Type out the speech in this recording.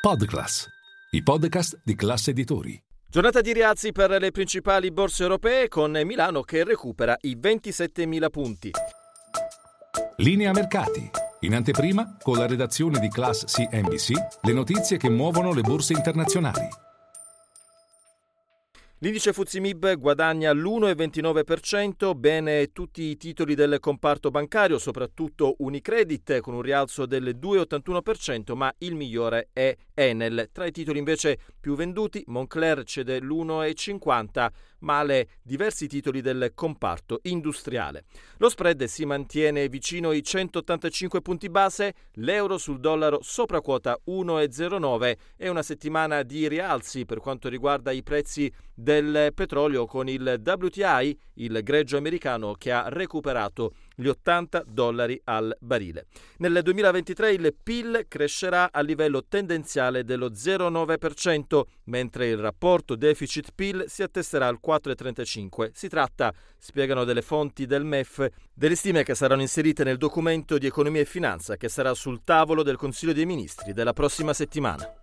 Podclass, i podcast di classe editori. Giornata di rialzi per le principali borse europee con Milano che recupera i 27.000 punti. Linea mercati. In anteprima, con la redazione di Class CNBC, le notizie che muovono le borse internazionali. L'indice Fuzimib guadagna l'1,29%, bene tutti i titoli del comparto bancario, soprattutto Unicredit con un rialzo del 2,81%, ma il migliore è Enel. Tra i titoli invece più venduti, Moncler cede l'1,50%, male diversi titoli del comparto industriale. Lo spread si mantiene vicino ai 185 punti base, l'euro sul dollaro sopra quota 1,09 e una settimana di rialzi per quanto riguarda i prezzi del petrolio con il WTI, il greggio americano che ha recuperato gli 80 dollari al barile. Nel 2023 il PIL crescerà a livello tendenziale dello 0,9%, mentre il rapporto deficit-PIL si attesterà al 4,35%. Si tratta, spiegano delle fonti del MEF, delle stime che saranno inserite nel documento di economia e finanza che sarà sul tavolo del Consiglio dei Ministri della prossima settimana.